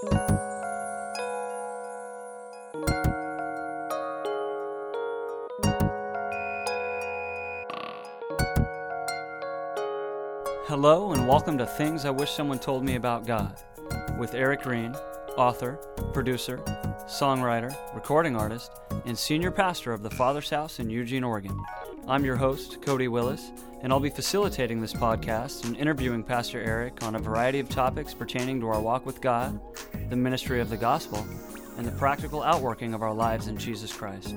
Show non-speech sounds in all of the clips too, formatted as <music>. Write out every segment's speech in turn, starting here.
Hello, and welcome to Things I Wish Someone Told Me About God with Eric Green, author, producer, songwriter, recording artist, and senior pastor of the Father's House in Eugene, Oregon. I'm your host, Cody Willis, and I'll be facilitating this podcast and interviewing Pastor Eric on a variety of topics pertaining to our walk with God, the ministry of the gospel, and the practical outworking of our lives in Jesus Christ.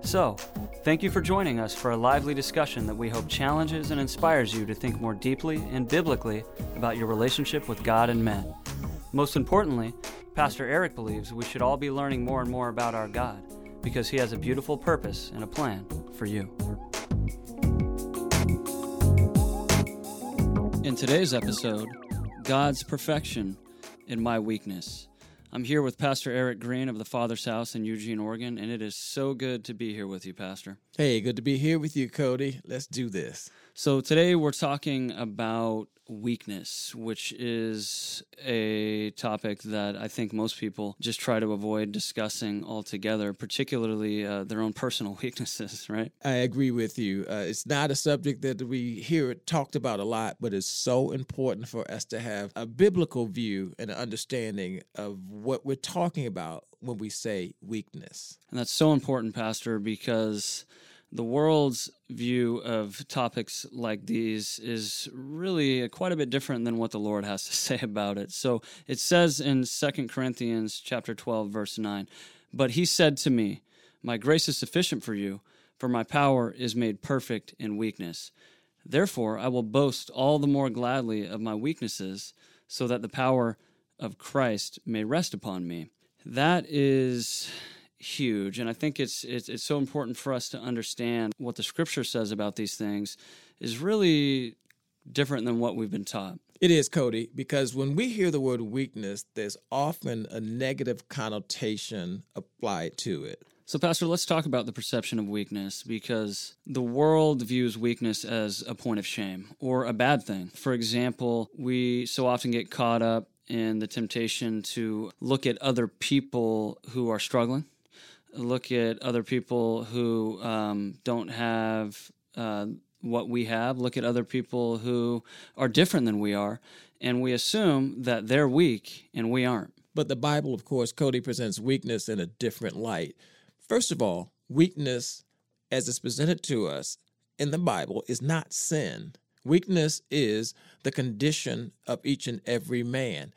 So, thank you for joining us for a lively discussion that we hope challenges and inspires you to think more deeply and biblically about your relationship with God and men. Most importantly, Pastor Eric believes we should all be learning more and more about our God because he has a beautiful purpose and a plan for you. In today's episode, God's perfection in my weakness. I'm here with Pastor Eric Green of the Father's House in Eugene, Oregon, and it is so good to be here with you, Pastor. Hey, good to be here with you, Cody. Let's do this. So, today we're talking about weakness, which is a topic that I think most people just try to avoid discussing altogether, particularly uh, their own personal <laughs> weaknesses, right? I agree with you. Uh, it's not a subject that we hear it talked about a lot, but it's so important for us to have a biblical view and an understanding of what we're talking about when we say weakness. And that's so important, Pastor, because the world's view of topics like these is really quite a bit different than what the Lord has to <laughs> say about it. So it says in 2 Corinthians chapter 12 verse 9, "But he said to me, my grace is sufficient for you, for my power is made perfect in weakness. Therefore I will boast all the more gladly of my weaknesses, so that the power of Christ may rest upon me." That is huge and i think it's, it's it's so important for us to understand what the scripture says about these things is really different than what we've been taught. It is cody because when we hear the word weakness there's often a negative connotation applied to it. So, Pastor, let's talk about the perception of weakness because the world views weakness as a point of shame or a bad thing. For example, we so often get caught up in the temptation to look at other people who are struggling look at other people who um, don't have uh, what we have, look at other people who are different than we are, and we assume that they're weak and we aren't. But the Bible, of course, Cody presents weakness in a different light. First of all, weakness, as it's presented to us in the Bible, is not sin. Weakness is the condition of each and every man.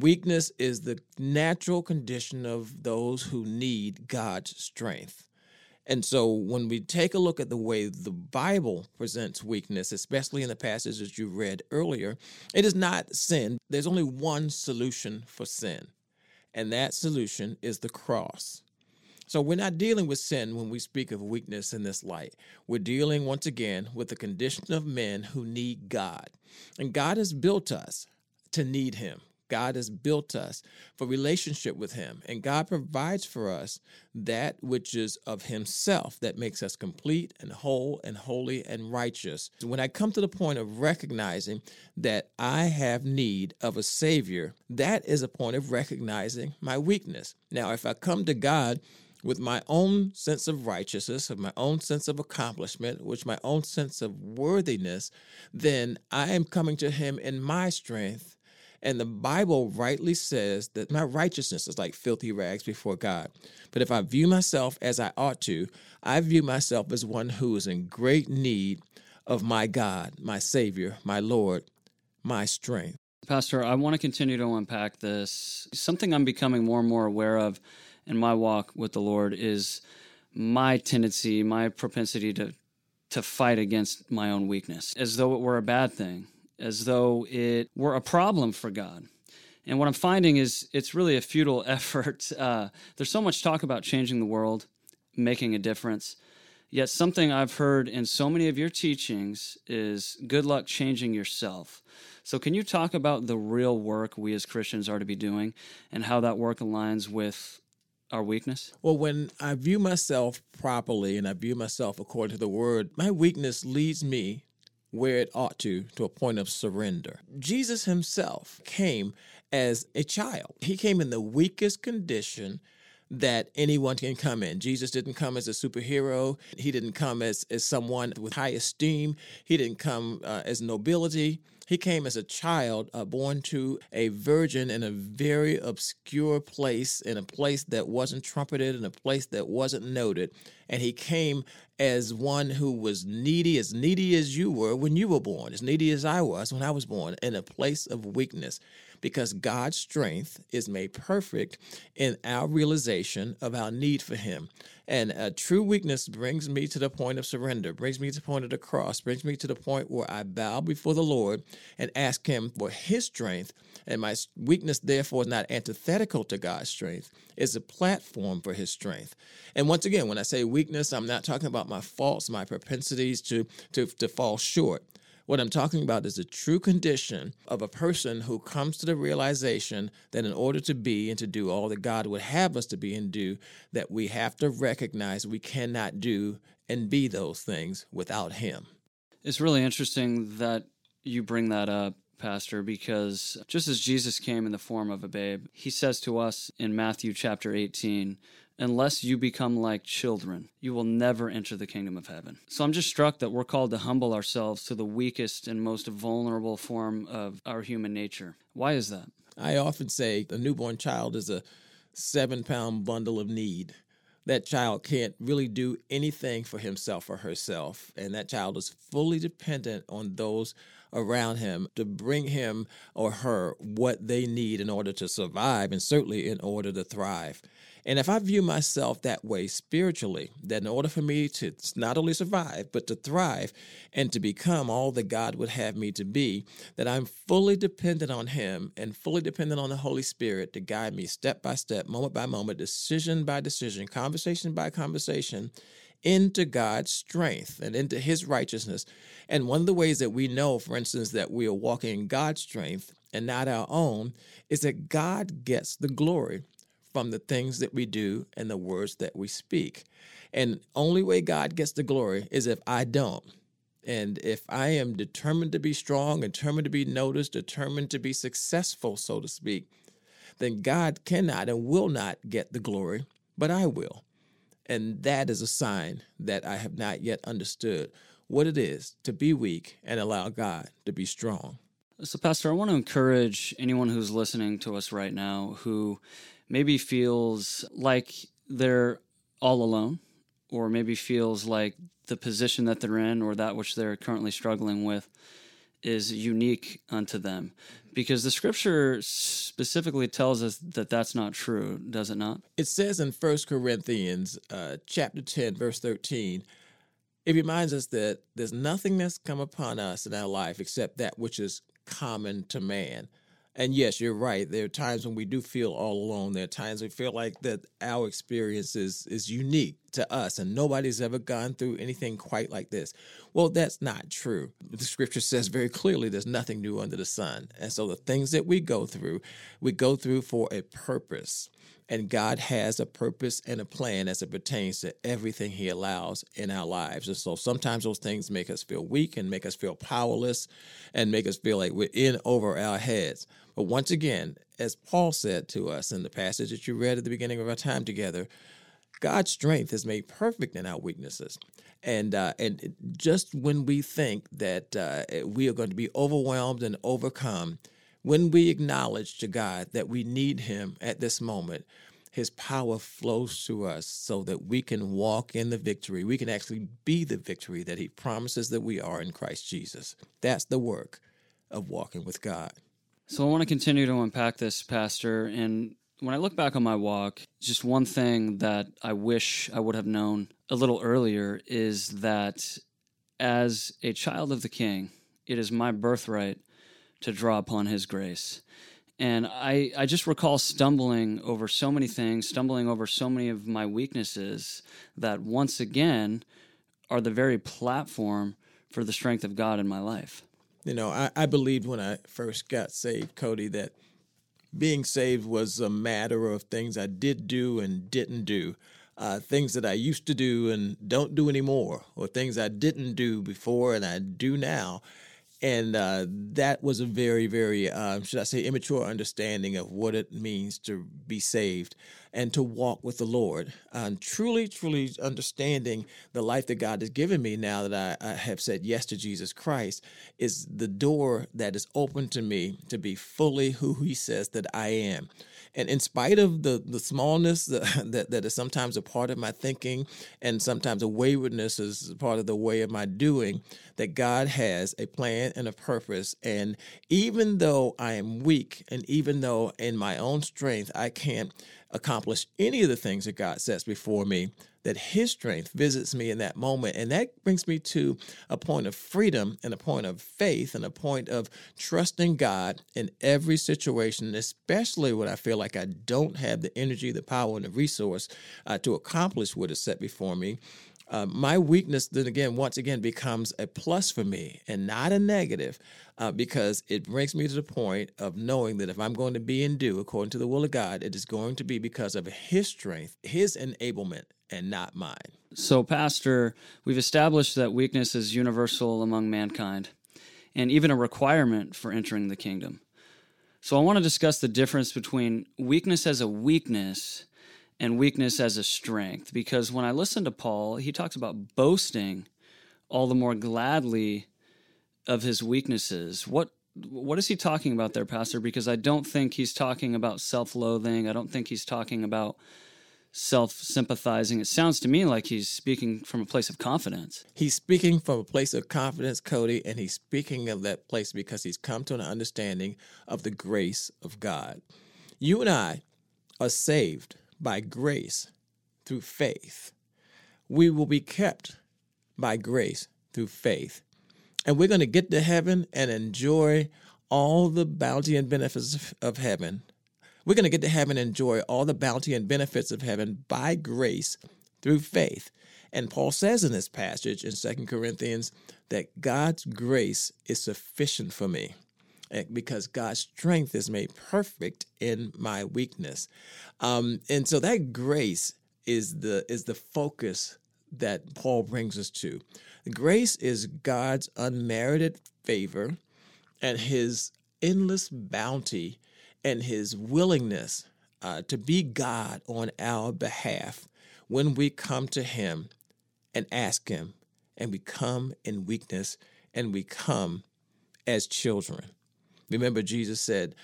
Weakness is the natural condition of those who need God's strength. And so when we take a look at the way the Bible presents weakness, especially in the passages you read earlier, it is not sin. There's only one solution for sin, and that solution is the cross. So we're not dealing with sin when we speak of weakness in this light. We're dealing once again with the condition of men who need God. And God has built us to need Him. God has built us for relationship with Him, and God provides for us that which is of Himself that makes us complete and whole and holy and righteous. When I come to the point of recognizing that I have need of a Savior, that is a point of recognizing my weakness. Now, if I come to God, with my own sense of righteousness, of my own sense of accomplishment, with my own sense of worthiness, then I am coming to Him in my strength and the Bible rightly says that my righteousness is like filthy rags before God. But if I view myself as I ought to, I view myself as one who is in great need of my God, my Savior, my Lord, my strength. Pastor, I want to continue to unpack this. Something I'm becoming more and more aware of in my walk with the Lord is my tendency, my propensity to to fight against my own weakness as though it were a bad thing as though it were a problem for God. And what I'm finding is it's really a futile <laughs> effort. Uh, there's so much talk about changing the world, making a difference. Yet, something I've heard in so many of your teachings is good luck changing yourself. So, can you talk about the real work we as Christians are to be doing and how that work aligns with our weakness? Well, when I view myself properly and I view myself according to the word, my weakness leads me where it ought to, to a point of surrender. Jesus himself came as a child. He came in the weakest condition that anyone can come in. Jesus didn't come as a superhero. He didn't come as, as someone with high esteem. He didn't come uh, as nobility. He came as a child uh, born to a virgin in a very obscure place, in a place that wasn't trumpeted, in a place that wasn't noted. And he came as one who was needy, as needy as you were when you were born, as needy as I was when I was born, in a place of weakness because God's strength is made perfect in our realization of our need for Him. And a true weakness brings me to the point of surrender, brings me to the point of the cross, brings me to the point where I bow before the Lord and ask Him for His strength. And my weakness, therefore, is not antithetical to God's strength, it's a platform for His strength. And once again, when I say weakness, I'm not talking about my faults, my propensities to, to, to fall short. What I'm talking about is the true condition of a person who comes to the realization that in order to be and to do all that God would have us to be and do, that we have to recognize we cannot do and be those things without Him. It's really interesting that you bring that up. Pastor, because just as Jesus came in the form of a babe, he says to us in Matthew chapter 18, unless you become like children, you will never enter the kingdom of heaven. So I'm just struck that we're called to humble ourselves to the weakest and most vulnerable form of our human nature. Why is that? I often say a newborn child is a seven pound bundle of need. That child can't really do anything for himself or herself, and that child is fully dependent on those around him to bring him or her what they need in order to survive and certainly in order to thrive. And if I view myself that way spiritually, that in order for me to not only survive, but to thrive and to become all that God would have me to be, that I'm fully dependent on Him and fully dependent on the Holy Spirit to guide me step by step, moment by moment, decision by decision, conversation by conversation into God's strength and into His righteousness. And one of the ways that we know, for instance, that we are walking in God's strength and not our own is that God gets the glory from the things that we do and the words that we speak. And only way God gets the glory is if I don't. And if I am determined to be strong, determined to be noticed, determined to be successful, so to speak, then God cannot and will not get the glory, but I will. And that is a sign that I have not yet understood what it is to be weak and allow God to be strong. So, Pastor, I want to encourage anyone who's listening to us right now who maybe feels like they're all alone, or maybe feels like the position that they're in or that which they're currently struggling with is unique unto them. Because the scripture specifically tells us that that's not true, does it not? It says in First Corinthians uh, chapter 10, verse 13, it reminds us that there's nothing that's come upon us in our life except that which is common to man. And yes, you're right. There are times when we do feel all alone. There are times we feel like that our experience is, is unique to us and nobody's ever gone through anything quite like this. Well, that's not true. The scripture says very clearly there's nothing new under the sun. And so the things that we go through, we go through for a purpose. And God has a purpose and a plan as it pertains to everything He allows in our lives. And so sometimes those things make us feel weak and make us feel powerless and make us feel like we're in over our heads. But once again, as Paul said to us in the passage that you read at the beginning of our time together, God's strength is made perfect in our weaknesses. And uh, and just when we think that uh, we are going to be overwhelmed and overcome, when we acknowledge to God that we need Him at this moment, His power flows to us so that we can walk in the victory. We can actually be the victory that He promises that we are in Christ Jesus. That's the work of walking with God. So I want to continue to unpack this, Pastor. And when I look back on my walk, just one thing that I wish I would have known a little earlier is that as a child of the King, it is my birthright to draw upon his grace. And I, I just recall stumbling over so many things, stumbling over so many of my weaknesses that once again are the very platform for the strength of God in my life. You know, I, I believed when I first got saved, Cody, that being saved was a matter of things I did do and didn't do. Uh, things that I used to do and don't do anymore, or things I didn't do before and I do now. And uh, that was a very, very, uh, should I say, immature understanding of what it means to be saved and to walk with the Lord. Um, truly, truly understanding the life that God has given me now that I, I, have said yes to Jesus Christ is the door that is open to me to be fully who He says that I am. And in spite of the the smallness <laughs> that, that, is sometimes a part of my thinking, and sometimes a waywardness is part of the way of my doing, that God has a plan and a purpose. And even though I am weak, and even though in my own strength I can't accomplish any of the things that God sets before me, that His strength visits me in that moment. And that brings me to a point of freedom and a point of faith and a point of trusting God in every situation, especially when I feel like I don't have the energy, the power, and the resource uh, to accomplish what is set before me. Uh, my weakness then again once again becomes a plus for me and not a negative uh, because it brings me to the point of knowing that if i'm going to be and do according to the will of god it is going to be because of his strength his enablement and not mine. So pastor we've established that weakness is universal among mankind and even a requirement for entering the kingdom. So i want to discuss the difference between weakness as a weakness and weakness as a strength. Because when I listen to Paul, he talks about boasting all the more gladly of his weaknesses. What what is he talking about there, Pastor? Because I don't think he's talking about self-loathing. I don't think he's talking about self-sympathizing. It sounds to me like he's speaking from a place of confidence. He's speaking from a place of confidence, Cody, and he's speaking of that place because he's come to an understanding of the grace of God. You and I are saved by grace through faith. We will be kept by grace through faith. And we're going to get to heaven and enjoy all the bounty and benefits of heaven. We're going to get to heaven and enjoy all the bounty and benefits of heaven by grace through faith. And Paul says in this passage in Second Corinthians that God's grace is sufficient for me. Because God's strength is made perfect in my weakness. Um, and so that grace is the is the focus that Paul brings us to. Grace is God's unmerited favor and his endless bounty and his willingness uh, to be God on our behalf when we come to him and ask him and we come in weakness and we come as children. Remember, Jesus said,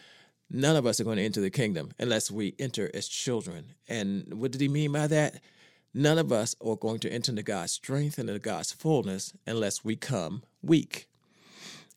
None of us are going to enter the kingdom unless we enter as children. And what did he mean by that? None of us are going to enter into God's strength and into God's fullness unless we come weak.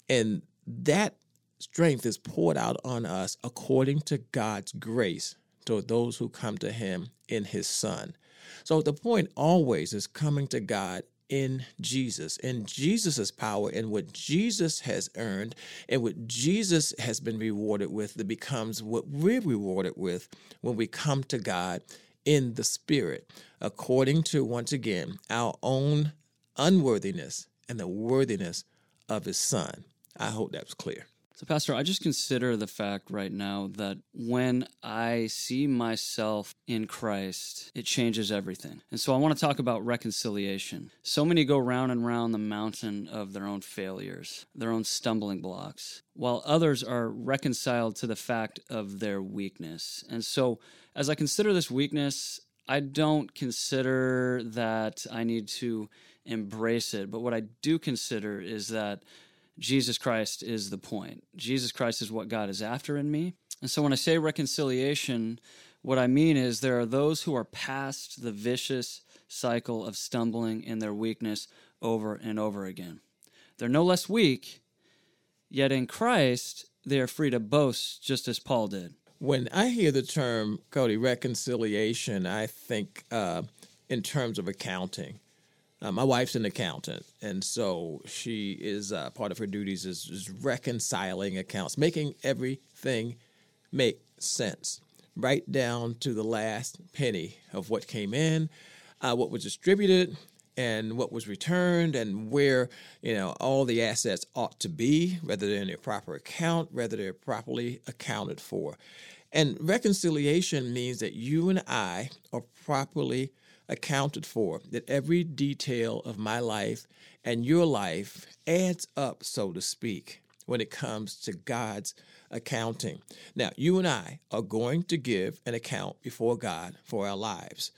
And that strength is poured out on us according to God's grace to those who come to him in his son. So the point always is coming to God in Jesus, in Jesus' power, and what Jesus has earned, and what Jesus has been rewarded with, that becomes what we're rewarded with when we come to God in the Spirit, according to, once again, our own unworthiness and the worthiness of His Son. I hope that was clear. So, Pastor, I just consider the fact right now that when I see myself in Christ, it changes everything. And so I want to talk about reconciliation. So many go round and round the mountain of their own failures, their own stumbling blocks, while others are reconciled to the fact of their weakness. And so, as I consider this weakness, I don't consider that I need to embrace it, but what I do consider is that Jesus Christ is the point. Jesus Christ is what God is after in me. And so when I say reconciliation, what I mean is there are those who are past the vicious cycle of stumbling in their weakness over and over again. They're no less weak, yet in Christ they are free to boast just as Paul did. When I hear the term, Cody, reconciliation, I think uh, in terms of accounting. Uh, my wife's an accountant, and so she is uh, part of her duties is, is, reconciling accounts, making everything make sense, right down to the last penny of what came in, uh, what was distributed, and what was returned, and where you know all the assets ought to be, whether they're in their proper account, whether they're properly accounted for. And reconciliation means that you and I are properly accounted for, that every detail of my life and your life adds up, so to speak, when it comes to God's accounting. Now, you and I are going to give an account before God for our lives.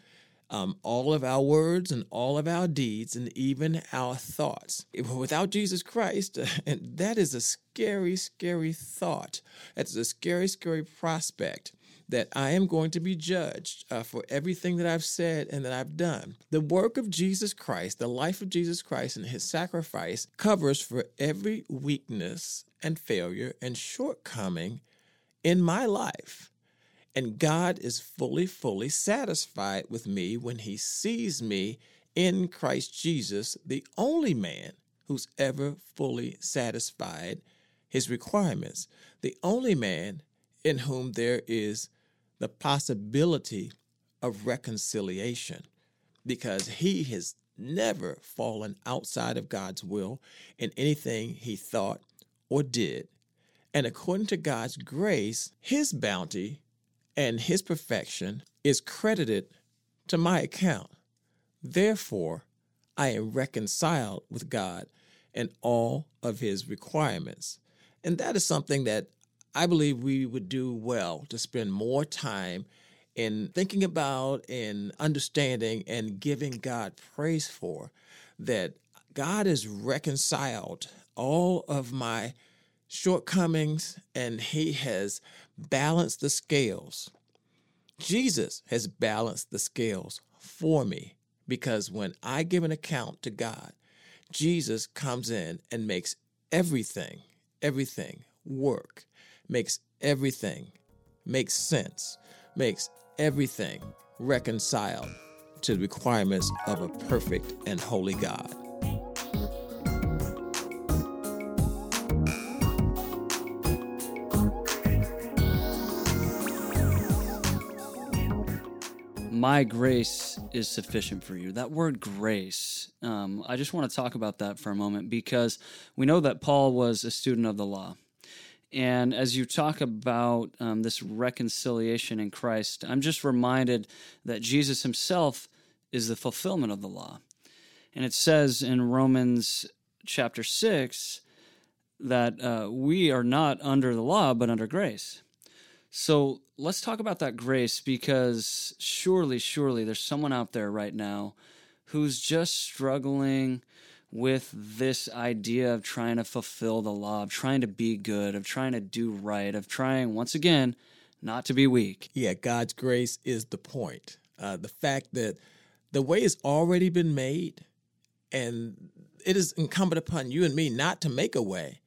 Um, all of our words and all of our deeds and even our thoughts. Without Jesus Christ, <laughs> and that is a scary, scary thought. That's a scary, scary prospect that I am going to be judged uh, for everything that I've said and that I've done. The work of Jesus Christ, the life of Jesus Christ, and his sacrifice covers for every weakness and failure and shortcoming in my life. And God is fully, fully satisfied with me when he sees me in Christ Jesus, the only man who's ever fully satisfied his requirements, the only man in whom there is the possibility of reconciliation because he has never fallen outside of God's will in anything he thought or did. And according to God's grace, his bounty and his perfection is credited to my account. Therefore, I am reconciled with God and all of his requirements. And that is something that I believe we would do well to spend more time in thinking about and understanding and giving God praise for that God has reconciled all of my shortcomings and He has balanced the scales. Jesus has balanced the scales for me because when I give an account to God, Jesus comes in and makes everything, everything work makes everything makes sense, makes everything reconciled to the requirements of a perfect and holy God. my grace is sufficient for you. That word grace, um, I just want to talk about that for a moment because we know that Paul was a student of the law. And as you talk about um, this reconciliation in Christ, I'm just reminded that Jesus himself is the fulfillment of the law. And it says in Romans chapter 6 that uh, we are not under the law, but under grace. So let's talk about that grace because surely, surely there's someone out there right now who's just struggling with this idea of trying to fulfill the law, of trying to be good, of trying to do right, of trying, once again, not to be weak. Yeah, God's grace is the point. Uh, the fact that the way has already been made, and it is incumbent upon you and me not to make a way,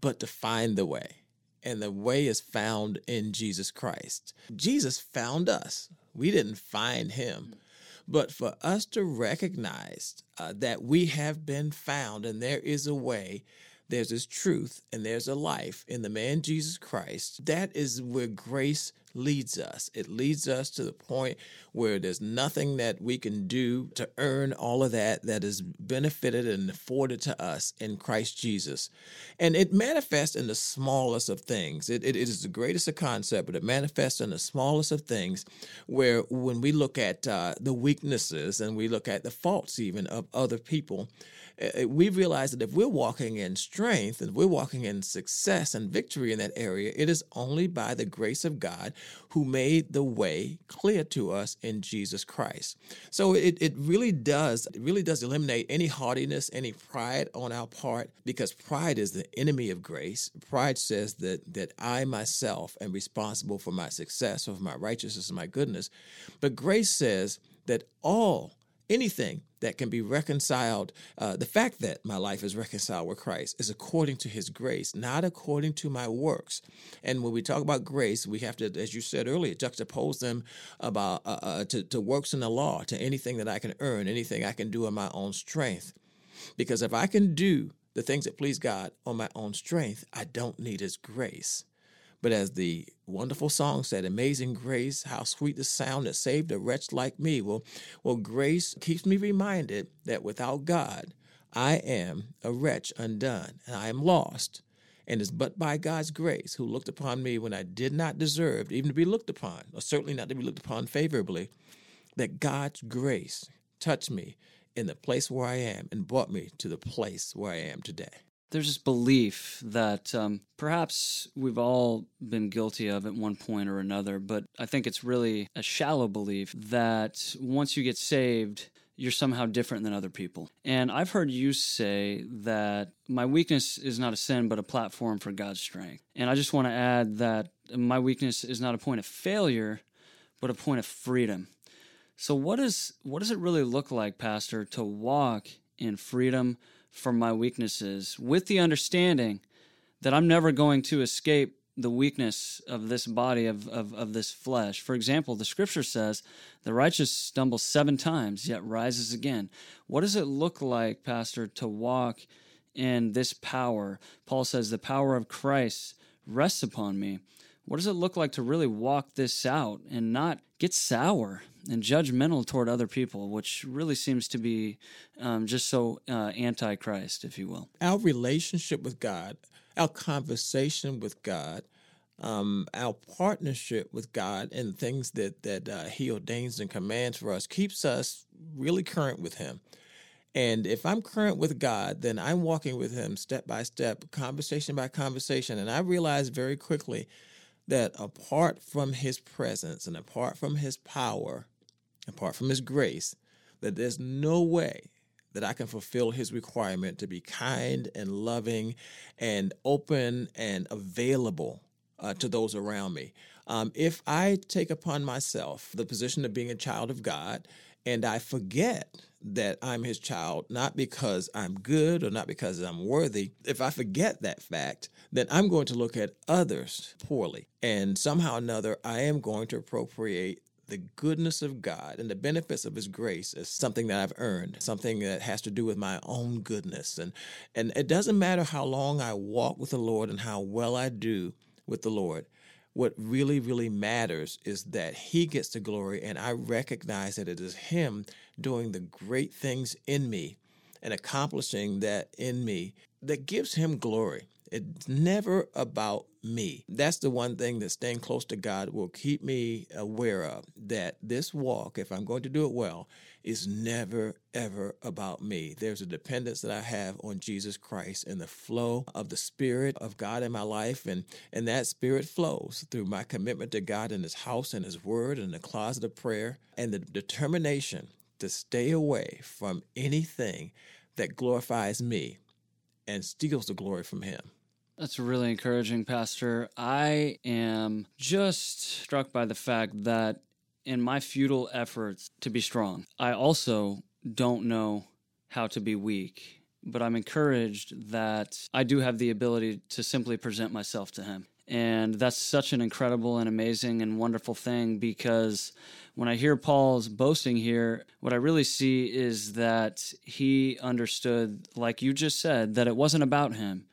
but to find the way. And the way is found in Jesus Christ. Jesus found us. We didn't find him but for us to recognize uh, that we have been found and there is a way, there's this truth, and there's a life in the man Jesus Christ, that is where grace leads us. It leads us to the point where there's nothing that we can do to earn all of that that is benefited and afforded to us in Christ Jesus. And it manifests in the smallest of things. It, it, it is the greatest of concept, but it manifests in the smallest of things where when we look at uh, the weaknesses and we look at the faults even of other people, uh, uh, we realize that if we're walking in strength and we're walking in success and victory in that area, it is only by the grace of God who made the way clear to us in Jesus Christ. So it, it really does, it really does eliminate any haughtiness, any pride on our part, because pride is the enemy of grace. Pride says that that I myself am responsible for my success, or for my righteousness and my goodness. But grace says that all anything that can be reconciled, uh, the fact that my life is reconciled with Christ is according to his grace, not according to my works. And when we talk about grace, we have to, as you said earlier, juxtapose them about uh, uh, to, to works in the law, to anything that I can earn, anything I can do in my own strength. Because if I can do the things that please God on my own strength, I don't need his grace. But as the wonderful song said, Amazing Grace, how sweet the sound that saved a wretch like me. Well, well, grace keeps me reminded that without God, I am a wretch undone, and I am lost. And it's but by God's grace who looked upon me when I did not deserve even to be looked upon, or certainly not to be looked upon favorably, that God's grace touched me in the place where I am and brought me to the place where I am today. There's this belief that um, perhaps we've all been guilty of at one point or another, but I think it's really a shallow belief that once you get saved, you're somehow different than other people. And I've heard you say that my weakness is not a sin, but a platform for God's strength. And I just want to add that my weakness is not a point of failure, but a point of freedom. So what is what does it really look like, Pastor, to walk in freedom from my weaknesses with the understanding that I'm never going to escape the weakness of this body of, of, of this flesh. For example, the scripture says the righteous stumbles seven times, yet rises again. What does it look like, Pastor, to walk in this power? Paul says the power of Christ rests upon me. What does it look like to really walk this out and not get sour and judgmental toward other people, which really seems to be um, just so uh, if you will? Our relationship with God, our conversation with God, um, our partnership with God and things that that uh, He ordains and commands for us keeps us really current with Him. And if I'm current with God, then I'm walking with Him step by step, conversation by conversation, and I realize very quickly that apart from his presence and apart from his power, apart from his grace, that there's no way that I can fulfill his requirement to be kind and loving and open and available uh, to those around me. Um, if I take upon myself the position of being a child of God and I forget that I'm his child, not because I'm good or not because I'm worthy, if I forget that fact, then I'm going to look at others poorly. And somehow or another, I am going to appropriate the goodness of God and the benefits of his grace as something that I've earned, something that has to do with my own goodness. And and it doesn't matter how long I walk with the Lord and how well I do with the Lord what really, really matters is that He gets the glory, and I recognize that it is Him doing the great things in me and accomplishing that in me that gives Him glory. It's never about me. That's the one thing that staying close to God will keep me aware of that this walk, if I'm going to do it well, is never, ever about me. There's a dependence that I have on Jesus Christ and the flow of the Spirit of God in my life. And, and that Spirit flows through my commitment to God and His house and His Word and the closet of prayer and the determination to stay away from anything that glorifies me and steals the glory from Him. That's really encouraging, Pastor. I am just struck by the fact that in my futile efforts to be strong, I also don't know how to be weak. But I'm encouraged that I do have the ability to simply present myself to Him. And that's such an incredible and amazing and wonderful thing because when I hear Paul's boasting here, what I really see is that he understood, like you just said, that it wasn't about him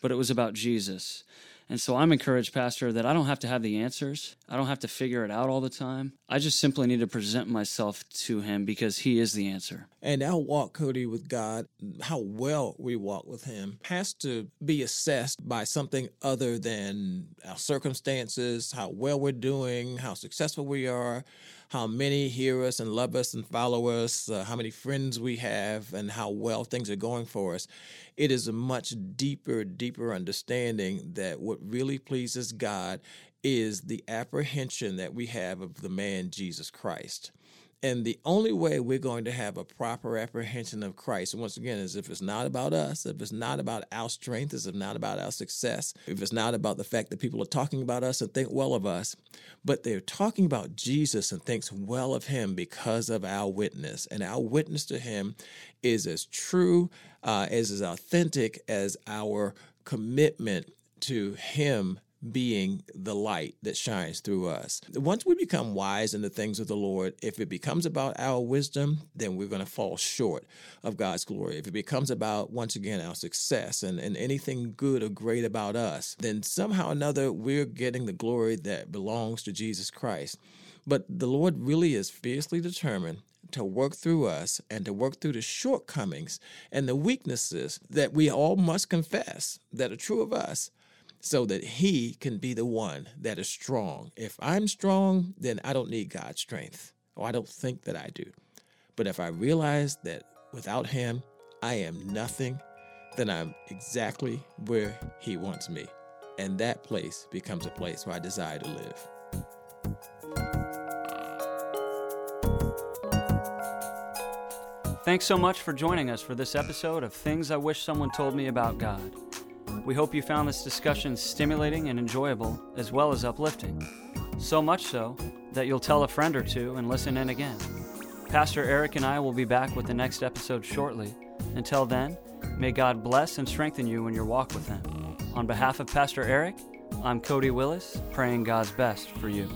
but it was about Jesus. And so I'm encouraged, Pastor, that I don't have to have the answers. I don't have to figure it out all the time. I just simply need to present myself to Him because He is the answer. And our walk, Cody, with God, how well we walk with Him, has to be assessed by something other than our circumstances, how well we're doing, how successful we are, how many hear us and love us and follow us, uh, how many friends we have, and how well things are going for us. It is a much deeper, deeper understanding that what really pleases God is the apprehension that we have of the man Jesus Christ. And the only way we're going to have a proper apprehension of Christ, once again, is if it's not about us, if it's not about our strength, if it's not about our success, if it's not about the fact that people are talking about us and think well of us, but they're talking about Jesus and thinks well of him because of our witness. And our witness to him is as true, uh, as, as authentic as our commitment to him being the light that shines through us. Once we become wise in the things of the Lord, if it becomes about our wisdom, then we're going to fall short of God's glory. If it becomes about, once again, our success and, and anything good or great about us, then somehow or another we're getting the glory that belongs to Jesus Christ. But the Lord really is fiercely determined to work through us and to work through the shortcomings and the weaknesses that we all must confess that are true of us so that he can be the one that is strong. If I'm strong, then I don't need God's strength. or I don't think that I do. But if I realize that without Him, I am nothing, then I'm exactly where He wants me. And that place becomes a place where I desire to live. Thanks so much for joining us for this episode of Things I Wish Someone Told Me About God. We hope you found this discussion stimulating and enjoyable, as well as uplifting. So much so that you'll tell a friend or two and listen in again. Pastor Eric and I will be back with the next episode shortly. Until then, may God bless and strengthen you in your walk with Him. On behalf of Pastor Eric, I'm Cody Willis, praying God's best for you.